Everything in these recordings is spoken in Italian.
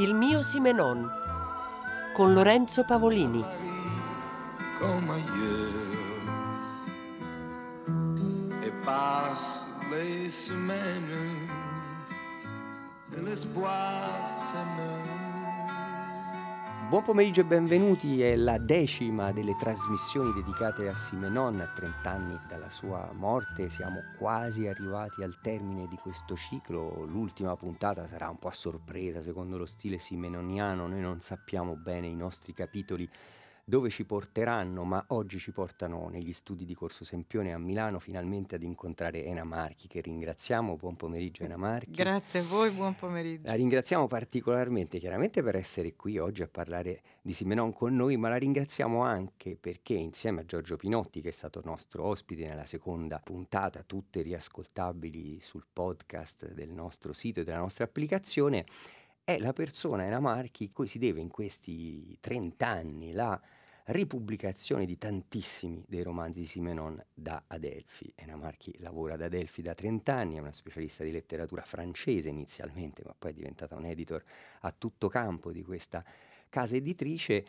Il mio Simenon con Lorenzo Pavolini. Et passent les semaines et l'espoir s'émeut. Buon pomeriggio e benvenuti, è la decima delle trasmissioni dedicate a Simenon a 30 anni dalla sua morte, siamo quasi arrivati al termine di questo ciclo, l'ultima puntata sarà un po' a sorpresa secondo lo stile simenoniano, noi non sappiamo bene i nostri capitoli dove ci porteranno, ma oggi ci portano negli studi di Corso Sempione a Milano finalmente ad incontrare Ena Marchi, che ringraziamo. Buon pomeriggio Ena Marchi. Grazie a voi, buon pomeriggio. La ringraziamo particolarmente, chiaramente per essere qui oggi a parlare di Simenon con noi, ma la ringraziamo anche perché insieme a Giorgio Pinotti, che è stato nostro ospite nella seconda puntata, tutte riascoltabili sul podcast del nostro sito e della nostra applicazione, è la persona, Ena Marchi, cui si deve in questi 30 anni la ripubblicazione di tantissimi dei romanzi di Simenon da Adelphi. Ena Marchi lavora ad Adelphi da 30 anni, è una specialista di letteratura francese inizialmente, ma poi è diventata un editor a tutto campo di questa casa editrice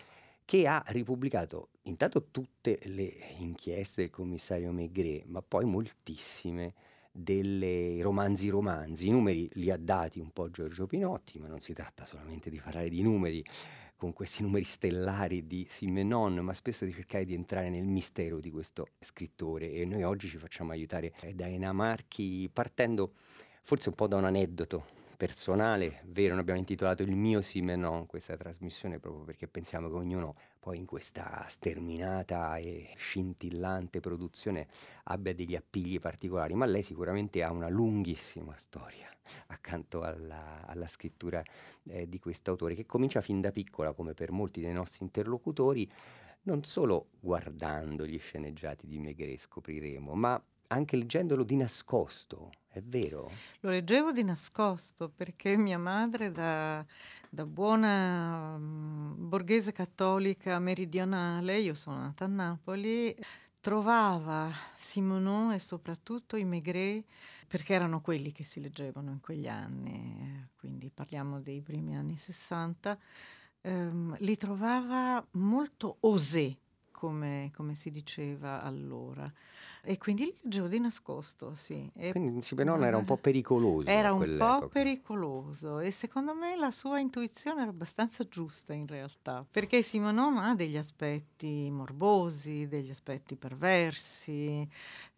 che ha ripubblicato intanto tutte le inchieste del commissario Maigret, ma poi moltissime delle romanzi romanzi. I numeri li ha dati un po' Giorgio Pinotti, ma non si tratta solamente di parlare di numeri con questi numeri stellari di Simenon, ma spesso di cercare di entrare nel mistero di questo scrittore. E noi oggi ci facciamo aiutare da Ena Marchi partendo forse un po' da un aneddoto personale, vero, noi abbiamo intitolato Il mio Simenon questa trasmissione proprio perché pensiamo che ognuno poi in questa sterminata e scintillante produzione abbia degli appigli particolari, ma lei sicuramente ha una lunghissima storia accanto alla, alla scrittura eh, di questo autore che comincia fin da piccola come per molti dei nostri interlocutori non solo guardando gli sceneggiati di Maigret scopriremo, ma anche leggendolo di nascosto, è vero? Lo leggevo di nascosto perché mia madre da, da buona um, borghese cattolica meridionale, io sono nata a Napoli, trovava Simonon e soprattutto i Maigret perché erano quelli che si leggevano in quegli anni, quindi parliamo dei primi anni 60, ehm, li trovava molto osé, come, come si diceva allora. E quindi li leggevo di nascosto, sì. E Quindi Simenon era un po' pericoloso. Era un po' pericoloso e secondo me la sua intuizione era abbastanza giusta in realtà, perché Simonon ha degli aspetti morbosi, degli aspetti perversi,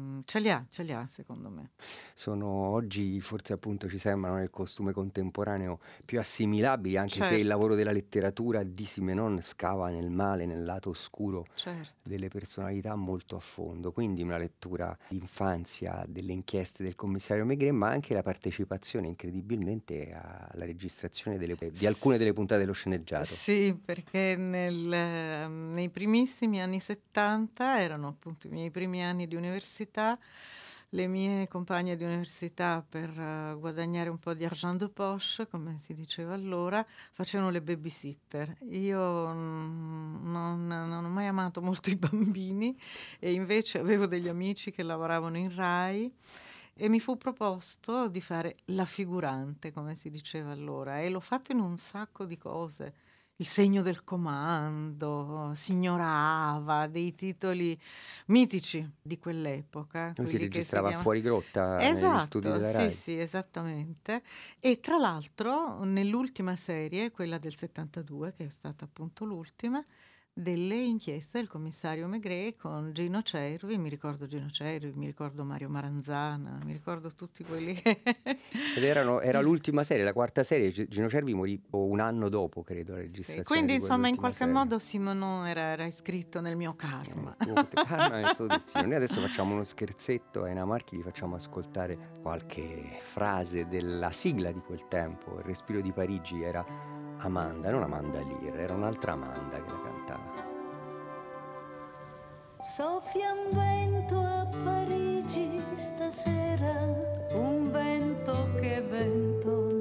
mm, ce li ha, ce li ha secondo me. Sono oggi forse appunto ci sembrano nel costume contemporaneo più assimilabili, anche se il Certo. lavoro della letteratura di Simenon scava nel male, nel lato oscuro Certo. Delle personalità molto a fondo. Quindi una lettura d'infanzia delle inchieste del commissario Maigret, ma anche la partecipazione incredibilmente alla registrazione delle- di alcune delle puntate dello sceneggiato. Sì, perché nel, nei primissimi anni 70 erano appunto i miei primi anni di università, le mie compagne di università per eh, guadagnare un po' di argent de poche, come si diceva allora, facevano le babysitter. Io mm, non, non ho mai amato molto i bambini e invece avevo degli amici che lavoravano in RAI e mi fu proposto di fare la figurante, come si diceva allora, e l'ho fatto in un sacco di cose. Il segno del comando, Signora Ava, dei titoli mitici di quell'epoca. Si registrava chiama- fuori grotta negli studi Esatto, della sì, RAI. sì, esattamente. E tra l'altro, nell'ultima serie, quella del 72, che è stata appunto l'ultima, delle inchieste del commissario Maigret con Gino Cervi, mi ricordo Gino Cervi, mi ricordo Mario Maranzana, mi ricordo tutti quelli che... Ed erano- era l'ultima serie, la quarta serie, Gi- Gino Cervi morì un anno dopo, credo, la Sì, registrazione. Quindi di insomma in qualche serie. modo Simonon era, era iscritto nel mio karma. Il tuo karma e il tuo destino. Noi adesso facciamo uno scherzetto a Ena Marchi, vi facciamo ascoltare qualche frase della sigla di quel tempo. Il respiro di Parigi era Amanda, non Amanda Lear, era un'altra Amanda che la. Soffia un vento a Parigi stasera, un vento che vento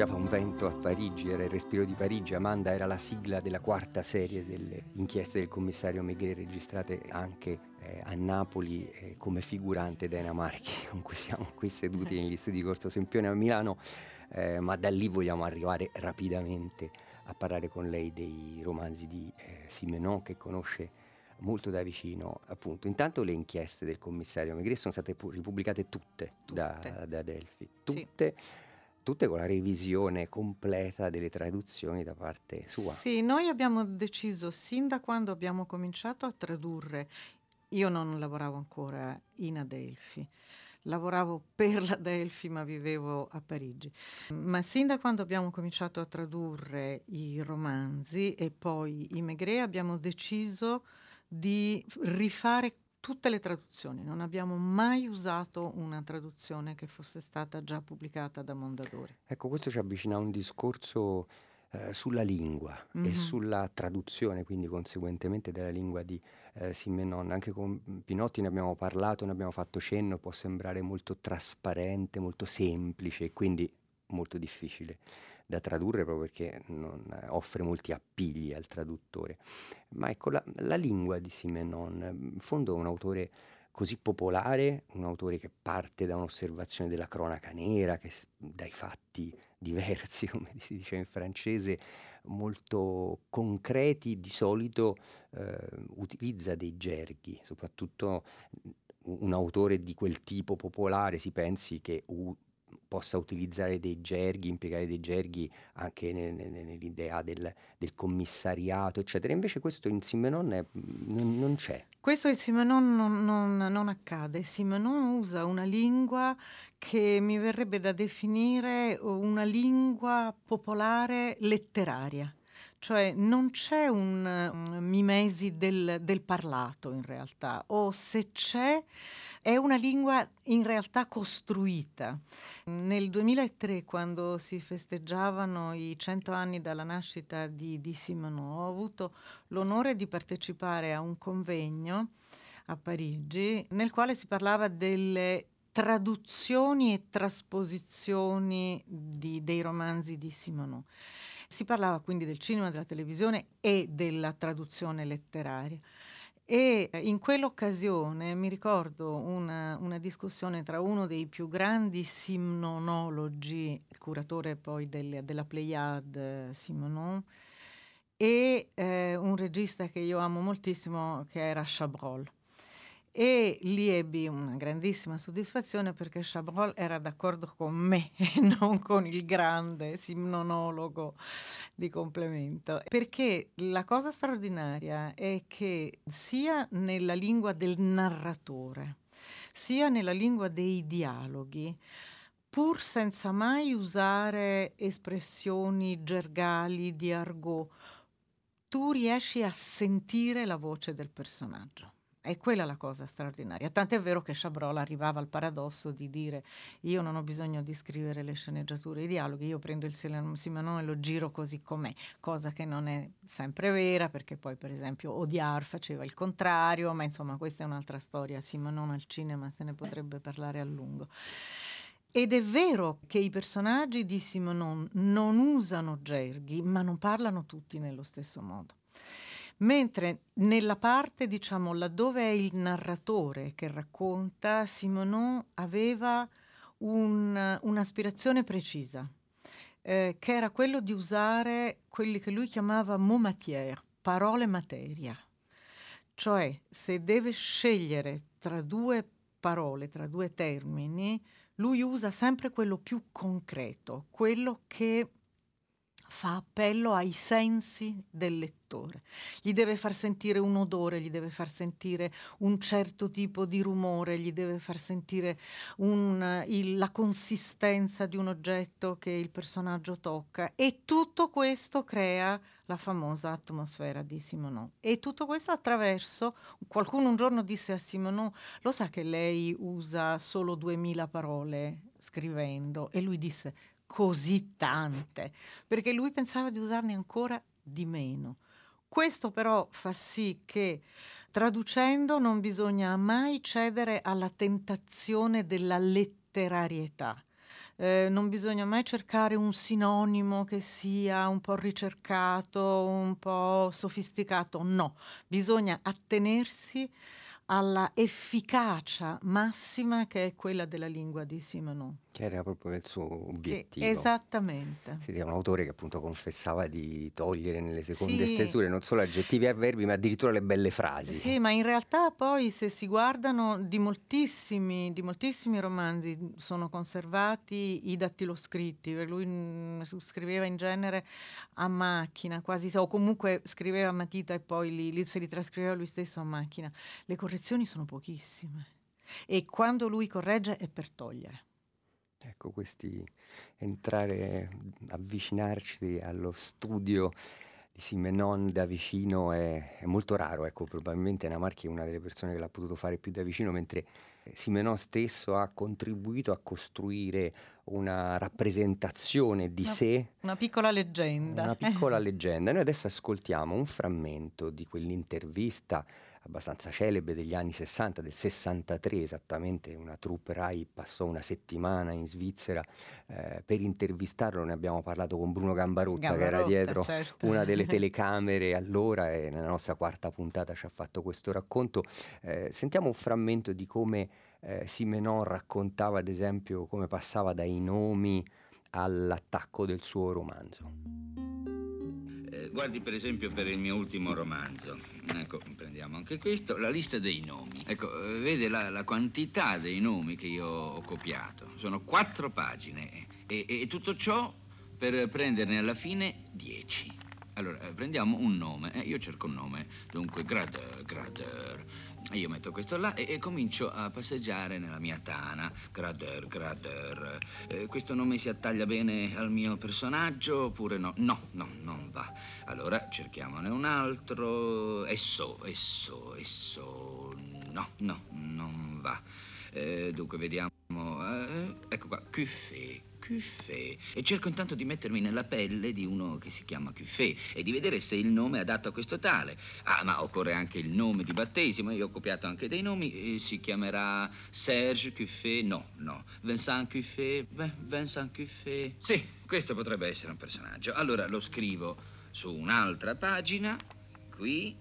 soffiava un vento a Parigi, era il respiro di Parigi. Amanda era la sigla della quarta serie delle inchieste del commissario Megre, registrate anche eh, a Napoli eh, come figurante Dana Marchi, con cui siamo qui seduti negli studi di Corso Sempione a Milano. Eh, ma da lì vogliamo arrivare rapidamente a parlare con lei dei romanzi di eh, Simenon che conosce molto da vicino. Appunto, intanto le inchieste del commissario Megre sono state pu- ripubblicate tutte, Da, Tutte. da Delphi, Sì. Tutte con la revisione completa delle traduzioni da parte sua. Sì, noi abbiamo deciso sin da quando abbiamo cominciato a tradurre, io non lavoravo ancora in Adelphi, lavoravo per l'Adelphi ma vivevo a Parigi, ma sin da quando abbiamo cominciato a tradurre i romanzi e poi i Maigret abbiamo deciso di rifare tutte le traduzioni, non abbiamo mai usato una traduzione che fosse stata già pubblicata da Mondadori. Ecco, questo ci avvicina a un discorso eh, sulla lingua Mhm. e sulla traduzione, quindi conseguentemente della lingua di eh, Simenon. Anche con Pinotti ne abbiamo parlato, ne abbiamo fatto cenno, può sembrare molto trasparente, molto semplice e quindi molto difficile da tradurre proprio perché non eh, offre molti appigli al traduttore. Ma ecco, la, la lingua di Simenon, in fondo un autore così popolare, un autore che parte da un'osservazione della cronaca nera, che dai fatti diversi, come si dice in francese, molto concreti, di solito eh, utilizza dei gerghi, soprattutto mm, un autore di quel tipo popolare, si pensi che u- possa utilizzare dei gerghi, impiegare dei gerghi anche ne- ne- ne- nell'idea del, del commissariato, eccetera. Invece questo in Simenon è- non, non c'è. Questo in Simenon non, non- non accade. Simenon usa una lingua che mi verrebbe da definire una lingua popolare letteraria. Cioè non c'è un, un mimesi del, del parlato in realtà, o se c'è è una lingua in realtà costruita. Nel 2003, quando si festeggiavano i cento anni dalla nascita di, di Simenon, ho avuto l'onore di partecipare a un convegno a Parigi nel quale si parlava delle traduzioni e trasposizioni di- dei romanzi di Simenon. Si parlava quindi del cinema, della televisione e della traduzione letteraria. E in quell'occasione mi ricordo una, una discussione tra uno dei più grandi simnonologi, curatore poi del- della Pléiade Simonon, e eh, un regista che io amo moltissimo che era Chabrol. E lì ebbi una grandissima soddisfazione perché Chabrol era d'accordo con me e non con il grande simnonologo di complemento. Perché la cosa straordinaria è che sia nella lingua del narratore, sia nella lingua dei dialoghi, pur senza mai usare espressioni gergali di argot, tu riesci a sentire la voce del personaggio. È quella la cosa straordinaria. Tant'è vero che Chabrol arrivava al paradosso di dire: Io non ho bisogno di scrivere le sceneggiature, i dialoghi, io prendo il Simenon e lo giro così com'è, cosa che non è sempre vera, perché poi, per esempio, Odiar faceva il contrario, ma insomma, questa è un'altra storia. Simenon al cinema se ne potrebbe parlare a lungo. Ed è vero che i personaggi di Simenon non usano gerghi, ma non parlano tutti nello stesso modo. Mentre nella parte, diciamo, laddove è il narratore che racconta, Simenon aveva un- un'aspirazione precisa, eh, che era quello di usare quelli che lui chiamava mot matière, parole materia. Cioè, se deve scegliere tra due parole, tra due termini, lui usa sempre quello più concreto, quello che fa appello ai sensi del lettore. Gli deve far sentire un odore, gli deve far sentire un certo tipo di rumore, gli deve far sentire un, il, la consistenza di un oggetto che il personaggio tocca e tutto questo crea la famosa atmosfera di Simonon. E tutto questo attraverso, qualcuno un giorno disse a Simonon, lo sa che lei usa solo 2000 parole scrivendo? E lui disse, così tante, perché lui pensava di usarne ancora di meno. Questo però fa sì che traducendo non bisogna mai cedere alla tentazione della letterarietà. Eh, non bisogna mai cercare un sinonimo che sia un po' ricercato, un po' sofisticato, no, bisogna attenersi alla efficacia massima che è quella della lingua di Simonon. Che era proprio il suo obiettivo. Che, esattamente. Sì, è un autore che appunto confessava di togliere nelle seconde Sì. stesure non solo aggettivi e avverbi, ma addirittura le belle frasi. Sì, ma in realtà poi se si guardano di moltissimi, di moltissimi romanzi sono conservati i dattiloscritti, lui mm, scriveva in genere a macchina, quasi, o comunque scriveva a matita e poi li, li- se li trascriveva lui stesso a macchina. Le correzioni sono pochissime e quando lui corregge è per togliere. Ecco, questi entrare, avvicinarci allo studio di Simenon da vicino è, è molto raro. Ecco, probabilmente Namarchi è una delle persone che l'ha potuto fare più da vicino, mentre eh, Simenon stesso ha contribuito a costruire una rappresentazione di Una- sé Una piccola leggenda. una piccola leggenda. Noi adesso ascoltiamo un frammento di quell'intervista abbastanza celebre degli anni 60, del 63 esattamente, una troupe Rai passò una settimana in Svizzera eh, per intervistarlo, ne abbiamo parlato con Bruno Gambarotta, che era Gambarotta, dietro certo. una delle telecamere allora e nella nostra quarta puntata ci ha fatto questo racconto. Eh, sentiamo un frammento di come eh, Simenon raccontava ad esempio come passava dai nomi all'attacco del suo romanzo. Eh, guardi per esempio per il mio ultimo romanzo, ecco, prendiamo anche questo, la lista dei nomi. Ecco, eh, vede la, la quantità dei nomi che io ho copiato. Sono quattro pagine e, e tutto ciò per prenderne alla fine dieci. Allora, eh, prendiamo un nome, eh, io cerco un nome, dunque Grader, Grader. Io metto questo là e, e comincio a passeggiare nella mia tana. Grader, Grader. Eh, questo nome si attaglia bene al mio personaggio oppure no? No, no, non va. Allora cerchiamone un altro. Esso, esso, esso. No, no, non va. Eh, dunque, vediamo. Ecco qua, Cuffé, Cuffé. E cerco intanto di mettermi nella pelle di uno che si chiama Cuffé e di vedere se il nome è adatto a questo tale. Ah, ma occorre anche il nome di battesimo. Io ho copiato anche dei nomi. eh, si chiamerà Serge Cuffé. No, no. Vincent Cuffé. Vincent Cuffé. Sì, questo potrebbe essere un personaggio. Allora lo scrivo su un'altra pagina, qui.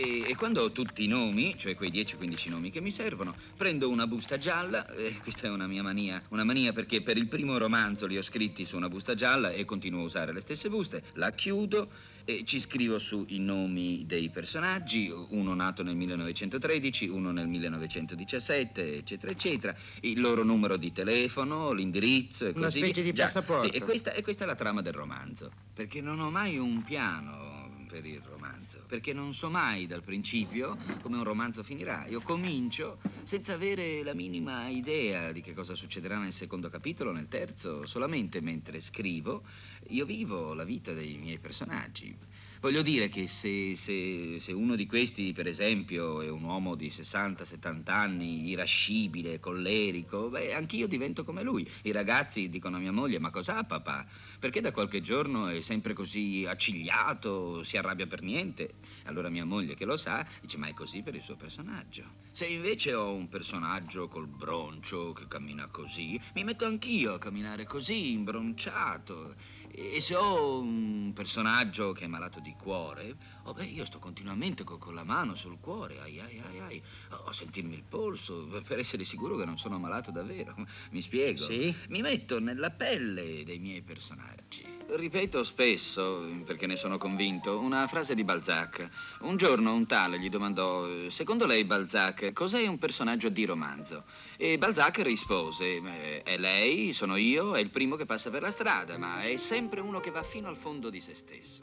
E, e quando ho tutti i nomi, cioè quei 10-15 nomi che mi servono, prendo una busta gialla, eh, questa è una mia mania, una mania perché per il primo romanzo li ho scritti su una busta gialla e continuo a usare le stesse buste, la chiudo e ci scrivo su i nomi dei personaggi, uno nato nel 1913, uno nel 1917, eccetera, eccetera, il loro numero di telefono, l'indirizzo e Una così specie via. di Già, passaporto. Sì, e questa, e questa è la trama del romanzo, perché non ho mai un piano per il romanzo, perché non so mai dal principio come un romanzo finirà. Io comincio senza avere la minima idea di che cosa succederà nel secondo capitolo, nel terzo, solamente mentre scrivo io vivo la vita dei miei personaggi. Voglio dire che se, se- se uno di questi, per esempio, è un uomo di 60-70 anni, irascibile, collerico, beh, anch'io divento come lui. I ragazzi dicono a mia moglie, ma cos'ha papà? Perché da qualche giorno è sempre così accigliato, si arrabbia per niente? Allora mia moglie, che lo sa, dice, ma è così per il suo personaggio. Se invece ho un personaggio col broncio che cammina così, mi metto anch'io a camminare così, imbronciato. E se ho un personaggio che è malato di cuore, oh beh, io sto continuamente co- con la mano sul cuore, ai ai ai ai, a sentirmi il polso, per essere sicuro che non sono malato davvero. Mi spiego? Sì? Mi metto nella pelle dei miei personaggi. Ripeto spesso, perché ne sono convinto, una frase di Balzac. Un giorno un tale gli domandò, secondo lei Balzac, cos'è un personaggio di romanzo? E Balzac rispose, "Eh, è lei, sono io, è il primo che passa per la strada, ma è sempre sempre uno che va fino al fondo di se stesso.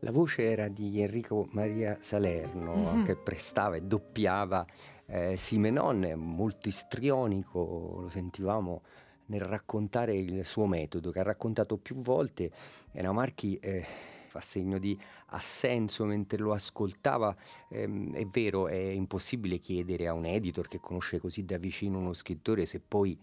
La voce era di Enrico Maria Salerno Mhm. che prestava e doppiava eh, Simenon, molto istrionico, lo sentivamo nel raccontare il suo metodo, che ha raccontato più volte. Ena Marchi eh, fa segno di assenso mentre lo ascoltava. Ehm, è vero, è impossibile chiedere a un editor che conosce così da vicino uno scrittore se poi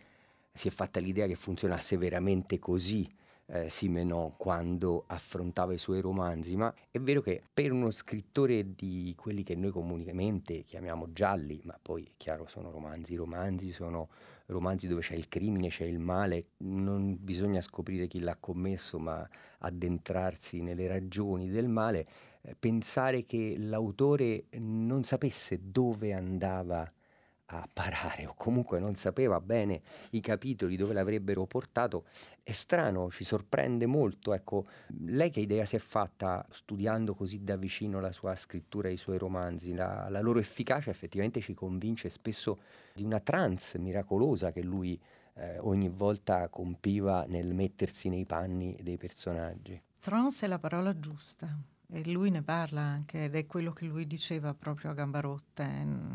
si è fatta l'idea che funzionasse veramente così eh, Simenon quando affrontava i suoi romanzi, ma è vero che per uno scrittore di quelli che noi comunemente chiamiamo gialli, ma poi è chiaro sono romanzi, romanzi sono romanzi dove c'è il crimine, c'è il male, non bisogna scoprire chi l'ha commesso, ma addentrarsi nelle ragioni del male, eh, pensare che l'autore non sapesse dove andava a parare o comunque non sapeva bene i capitoli dove l'avrebbero portato è strano, ci sorprende molto. Ecco, lei che idea si è fatta studiando così da vicino la sua scrittura e i suoi romanzi? La, la loro efficacia effettivamente ci convince spesso di una trance miracolosa che lui eh, ogni volta compiva nel mettersi nei panni dei personaggi. Trance è la parola giusta. E lui ne parla anche ed è quello che lui diceva proprio a gamba rotta,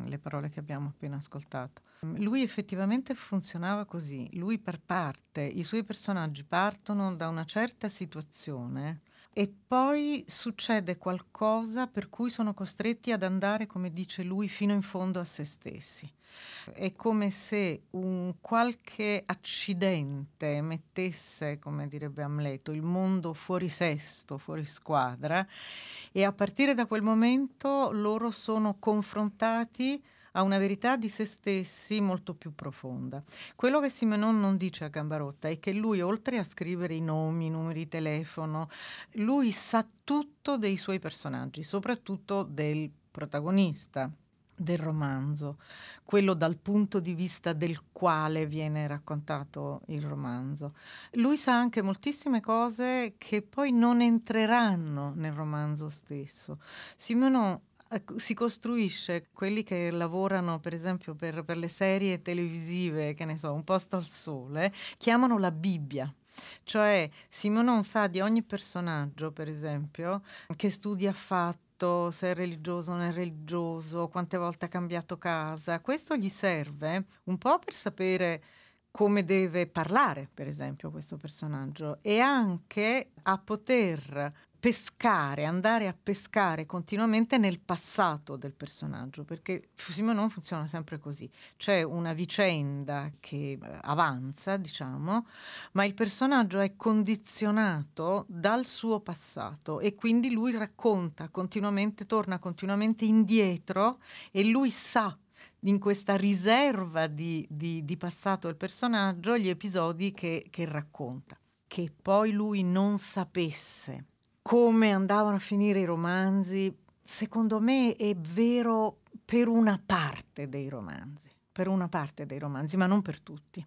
le parole che abbiamo appena ascoltato. Lui effettivamente funzionava così, lui per parte, i suoi personaggi partono da una certa situazione e poi succede qualcosa per cui sono costretti ad andare, come dice lui, fino in fondo a se stessi. È come se un qualche accidente mettesse, come direbbe Amleto, il mondo fuori sesto, fuori squadra e a partire da quel momento loro sono confrontati a una verità di se stessi molto più profonda. Quello che Simenon non dice a Gambarotta è che lui, oltre a scrivere i nomi, i numeri di telefono, lui sa tutto dei suoi personaggi, soprattutto del protagonista del romanzo, quello dal punto di vista del quale viene raccontato il romanzo. Lui sa anche moltissime cose che poi non entreranno nel romanzo stesso. Simenon si costruisce quelli che lavorano per esempio per, per, le serie televisive, che ne so, Un posto al sole, chiamano la Bibbia. Cioè Simonon sa di ogni personaggio, per esempio, che studi ha fatto, se è religioso o non è religioso, quante volte ha cambiato casa. Questo gli serve un po' per sapere come deve parlare, per esempio, questo personaggio, e anche a poter pescare, andare a pescare continuamente nel passato del personaggio, perché Simonon funziona sempre così. C'è una vicenda che avanza, diciamo, ma il personaggio è condizionato dal suo passato e quindi lui racconta continuamente, torna continuamente indietro e lui sa in questa riserva di, di, di passato del personaggio gli episodi che, che racconta. Che poi lui non sapesse come andavano a finire i romanzi, secondo me è vero per una parte dei romanzi, per una parte dei romanzi, ma non per tutti.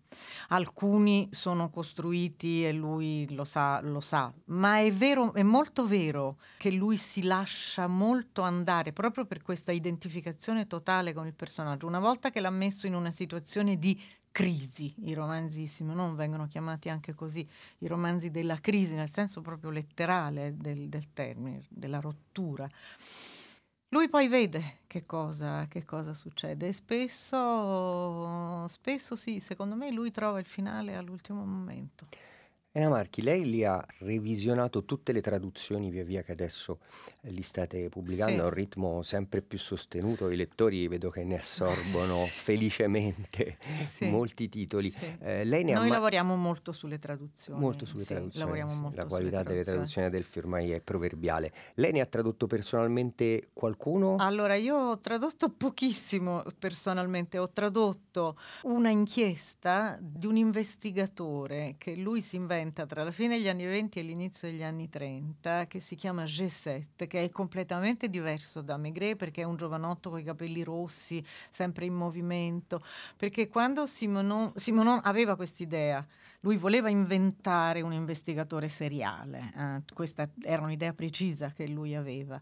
Alcuni sono costruiti e lui lo sa, lo sa, ma è vero, è molto vero che lui si lascia molto andare proprio per questa identificazione totale con il personaggio. Una volta che l'ha messo in una situazione di crisi, i romanzi Simonon vengono chiamati anche così, i romanzi della crisi, nel senso proprio letterale del, del termine, della rottura. Lui poi vede che cosa, che cosa succede e spesso, spesso sì, secondo me lui trova il finale all'ultimo momento. Ena Marchi, lei li ha revisionato tutte le traduzioni via via che adesso li state pubblicando Sì. a un ritmo sempre più sostenuto, i lettori vedo che ne assorbono felicemente Sì, molti titoli. sì. Eh, Noi ma- lavoriamo molto sulle traduzioni. molto sulle traduzioni, molto la qualità delle traduzioni. del ormai è proverbiale. Lei ne ha tradotto personalmente qualcuno? Allora, io ho tradotto pochissimo personalmente, ho tradotto una inchiesta di un investigatore che lui si inventa tra la fine degli anni 20 e l'inizio degli anni 30, che si chiama G7, che è completamente diverso da Maigret perché è un giovanotto con i capelli rossi, sempre in movimento, perché quando Simonon, Simonon aveva quest'idea, lui voleva inventare un investigatore seriale, eh, questa era un'idea precisa che lui aveva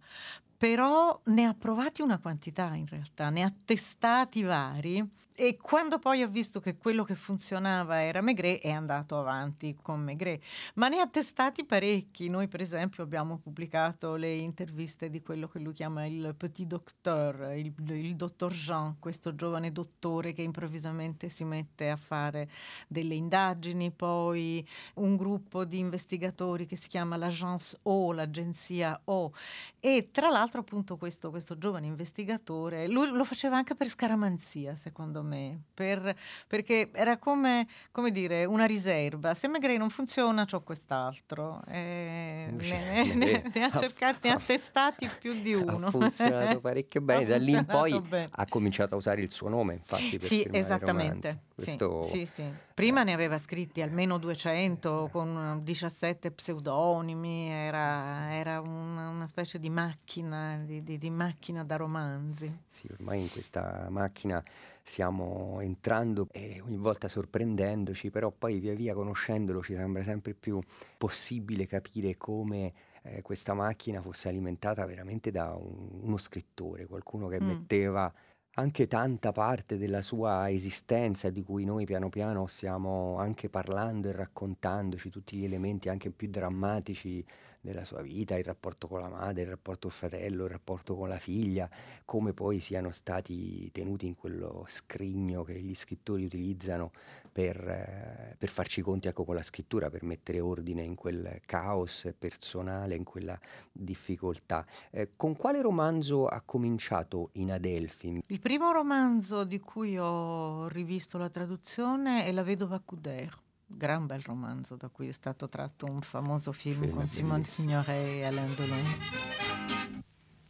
però ne ha provati una quantità in realtà, ne ha testati vari e quando poi ha visto che quello che funzionava era Maigret è andato avanti con Maigret, ma ne ha testati parecchi. Noi per esempio abbiamo pubblicato le interviste di quello che lui chiama il petit docteur, il, il dottor Jean, questo giovane dottore che improvvisamente si mette a fare delle indagini, poi un gruppo di investigatori che si chiama l'Agence O, l'agenzia O. E tra l'altro appunto questo, questo giovane investigatore, lui lo faceva anche per scaramanzia secondo me, per, perché era come, come, dire una riserva. Se Magrey non funziona, c'ho quest'altro. Eh, ne, ne, ne, ha cercati, ne ha testati più di uno. Ha funzionato parecchio bene, da lì in poi bene. ha cominciato a usare il suo nome, infatti. Sì, esattamente. Questo... Sì, sì, sì. Prima ne aveva scritti almeno 200 con 17 pseudonimi, era, era una, una, specie di macchina, di, di, di macchina da romanzi. Sì, ormai in questa macchina stiamo entrando e ogni volta sorprendendoci, però poi via via conoscendolo ci sembra sempre più possibile capire come eh, questa macchina fosse alimentata veramente da un, uno scrittore, qualcuno che mm. metteva anche tanta parte della sua esistenza di cui noi piano piano stiamo anche parlando e raccontandoci tutti gli elementi anche più drammatici della sua vita, il rapporto con la madre, il rapporto col fratello, il rapporto con la figlia, come poi siano stati tenuti in quello scrigno che gli scrittori utilizzano per, eh, per farci conti ecco, con la scrittura, per mettere ordine in quel caos personale, in quella difficoltà. Eh, con quale romanzo ha cominciato in Adelphi? Il primo romanzo di cui ho rivisto la traduzione è La vedova Couder gran bel romanzo da cui è stato tratto un famoso film, film con Simone Signoret et Alain Delon.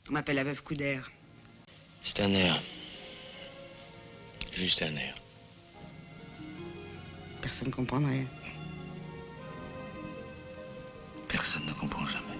On m'appelle la veuve Couder. C'est un air. Juste un air. Personne ne comprend rien. Personne ne comprend jamais.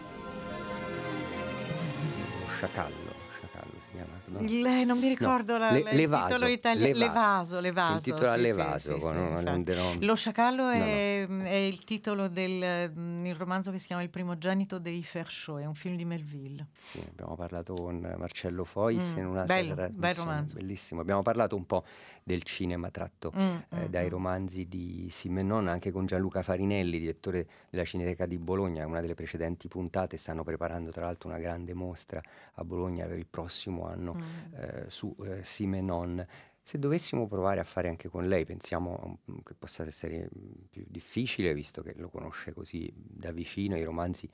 Sciacallo. No? Il, eh, non mi ricordo no. la, Le, il titolo italiano. Levaso, Levaso. Si intitola sì, Levaso. Sì, sì, Lo sciacallo è, no, è, il titolo del mm, romanzo che si chiama Il primogenito dei Fershaw, è un film di Melville. Abbiamo parlato con Marcello Fois mm, in un'altra bello, bel romanzo. Bellissimo. Abbiamo parlato un po' del cinema tratto mm, eh, mm, dai mm. romanzi di Simenon, anche con Gianluca Farinelli, direttore della Cineteca di Bologna, una delle precedenti puntate. Stanno preparando tra l'altro una grande mostra a Bologna per il prossimo anno mm. eh, su eh, Simenon. Se dovessimo provare a fare anche con lei, pensiamo mm, che possa essere mm, più difficile, visto che lo conosce così da vicino, i romanzi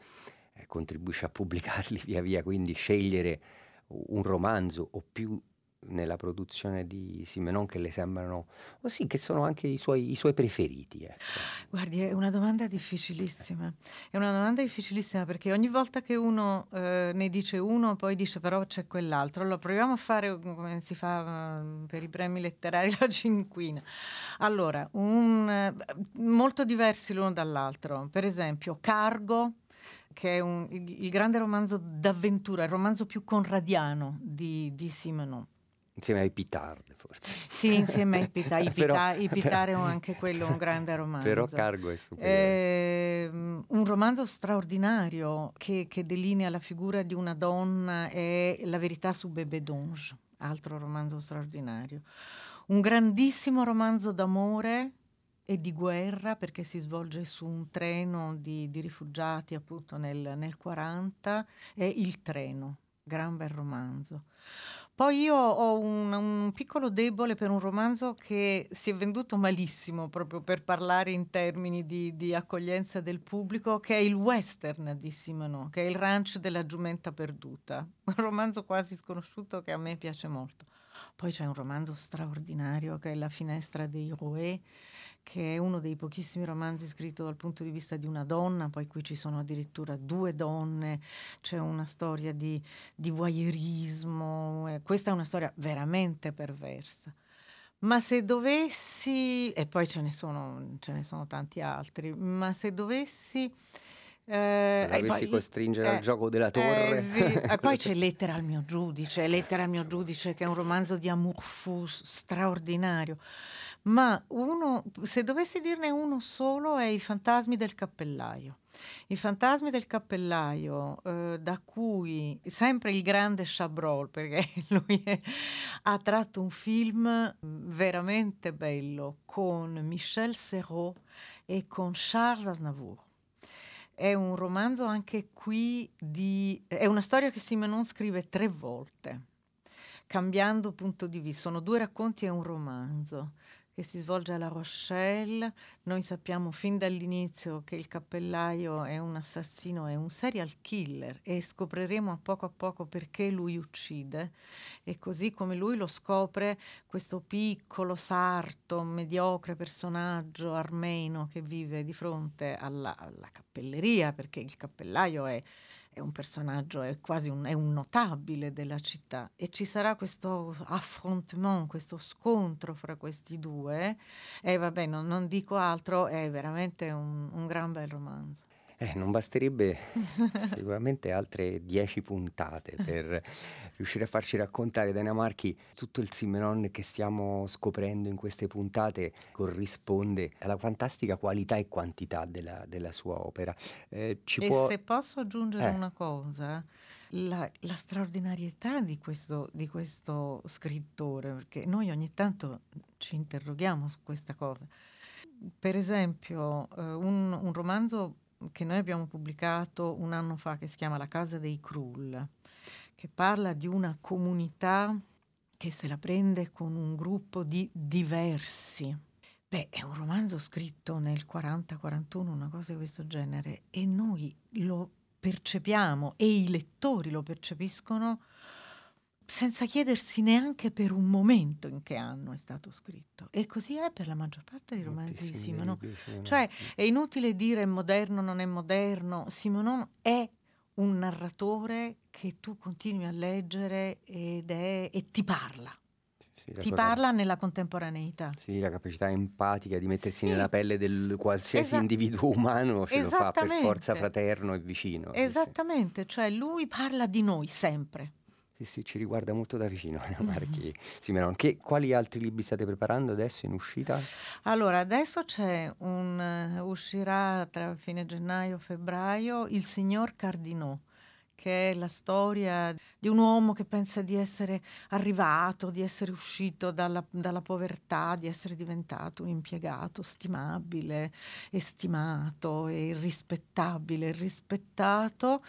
eh, contribuisce a pubblicarli via via, quindi scegliere un romanzo o più nella produzione di Simenon che le sembrano, o sì, che sono anche i suoi, i suoi preferiti? Ecco. Guardi, è una domanda difficilissima. È una domanda difficilissima perché ogni volta che uno eh, ne dice uno, poi dice però c'è quell'altro. Allora proviamo a fare come si fa uh, per i premi letterari la cinquina. Allora, un, uh, molto diversi l'uno dall'altro. Per esempio, Cargo che è un, il, il, grande romanzo d'avventura, il romanzo più conradiano di, di Simenon Insieme ai Pitard, forse. Sì, insieme ai Pitard. I, Pita, i Pitard è anche quello un grande romanzo. Però Cargo è superiore. Eh, un romanzo straordinario che, che, delinea la figura di una donna è La verità su Bébé Donge, altro romanzo straordinario. Un grandissimo romanzo d'amore e di guerra perché si svolge su un treno di, di rifugiati appunto nel, nel 40, è Il treno, gran bel romanzo. Poi io ho un, un, piccolo debole per un romanzo che si è venduto malissimo, proprio per parlare in termini di, di accoglienza del pubblico, che è il western di Simano, che è Il ranch della giumenta perduta. Un romanzo quasi sconosciuto che a me piace molto. Poi c'è un romanzo straordinario che è La finestra dei Rouet, che è uno dei pochissimi romanzi scritto dal punto di vista di una donna, poi qui ci sono addirittura due donne, c'è una storia di, di voyeurismo, eh, questa è una storia veramente perversa. Ma se dovessi, e poi ce ne sono, ce ne sono tanti altri, ma se dovessi... Eh, Avessi costringere eh, al gioco della torre. Eh, sì. e poi c'è Lettera al mio giudice, Lettera al mio giudice che è un romanzo di amour fou straordinario. ma uno, se dovessi dirne uno solo, è I fantasmi del cappellaio. I fantasmi del cappellaio, eh, da cui sempre il grande Chabrol, perché lui è, ha tratto un film veramente bello con Michel Serrault e con Charles Aznavour. È un romanzo anche qui di... è una storia che Simenon scrive tre volte, cambiando punto di vista. Sono due racconti e un romanzo che si svolge a La Rochelle. Noi sappiamo fin dall'inizio che il cappellaio è un assassino, è un serial killer e scopriremo a poco a poco perché lui uccide. E così come lui lo scopre questo piccolo, sarto, mediocre personaggio armeno che vive di fronte alla, alla cappelleria, perché il cappellaio è è un personaggio, è quasi un, è un, notabile della città e ci sarà questo affrontement, questo scontro fra questi due e vabbè non, non dico altro, è veramente un, un gran bel romanzo. Eh, non basterebbe sicuramente altre dieci puntate per riuscire a farci raccontare Dana Marchi tutto il Simenon che stiamo scoprendo in queste puntate corrisponde alla fantastica qualità e quantità della, della sua opera. Eh, e può... se posso aggiungere eh. una cosa, la, la straordinarietà di questo, di questo scrittore, perché noi ogni tanto ci interroghiamo su questa cosa. Per esempio, eh, un, un romanzo che noi abbiamo pubblicato un anno fa che si chiama La casa dei Krull, che parla di una comunità che se la prende con un gruppo di diversi. Beh, è un romanzo scritto nel 40-41, una cosa di questo genere, e noi lo percepiamo e i lettori lo percepiscono senza chiedersi neanche per un momento in che anno è stato scritto. E così è per la maggior parte dei romanzi di Simonon. Cioè, è inutile dire moderno, non è moderno. Simonon è un narratore che tu continui a leggere ed è, e ti parla. Sì, ti parla cap- nella contemporaneità. Sì, la capacità empatica di mettersi sì. nella pelle del qualsiasi Esa- individuo umano ce lo fa per forza fraterno e vicino. Esattamente, cioè lui parla di noi sempre. Sì, sì, ci riguarda molto da vicino Anna Marchi Simenon. Che, quali altri libri state preparando adesso in uscita? Allora, adesso c'è un... Uh, uscirà tra fine gennaio e febbraio Il signor Cardinò che è la storia di un uomo che pensa di essere arrivato, di essere uscito dalla, dalla povertà, di essere diventato un impiegato stimabile, estimato e rispettabile, rispettato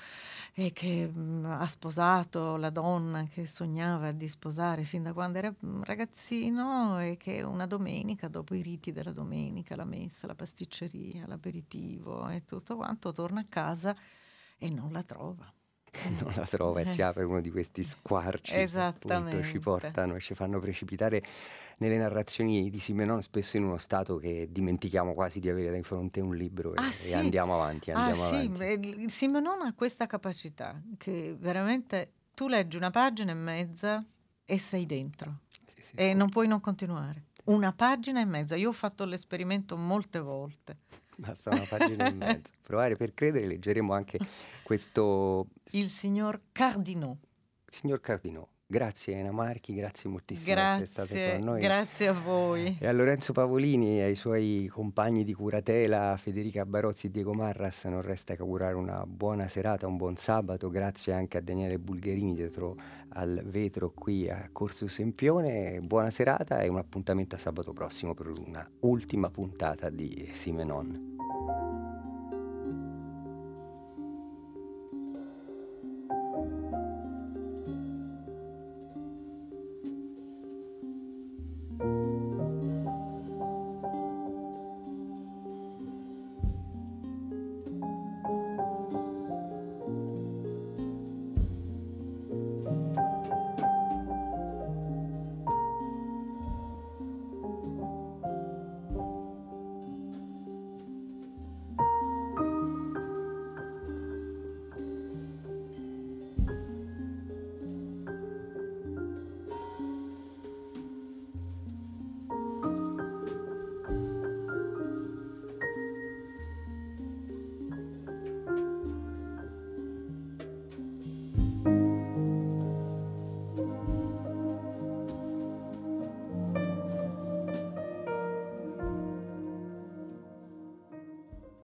e che mh, mm, ha sposato la donna che sognava di sposare fin da quando era mm, ragazzino e che una domenica, dopo i riti della domenica, la messa, la pasticceria, l'aperitivo e tutto quanto, torna a casa e non la trova. non la trova e si apre uno di questi squarci che appunto ci portano e ci fanno precipitare nelle narrazioni di Simenon spesso in uno stato che dimentichiamo quasi di avere di fronte un libro e, ah, sì. e andiamo avanti, ah, andiamo ah, avanti. Sì, Simenon ha questa capacità che veramente tu leggi una pagina e mezza e sei dentro sì, e non puoi non continuare. Una pagina e mezza, io ho fatto l'esperimento molte volte Basta una pagina e mezzo. Provare per credere, leggeremo anche questo... Il signor Cardinò. Signor Cardinò. Grazie Ena Marchi, grazie moltissimo grazie, per essere state con noi. Grazie a voi. E a Lorenzo Pavolini e ai suoi compagni di curatela Federica Barozzi e Diego Marras non resta che augurare una buona serata, un buon sabato. Grazie anche a Daniele Bulgherini dietro al vetro qui a Corso Sempione. Buona serata e un appuntamento a sabato prossimo per una ultima puntata di Simenon.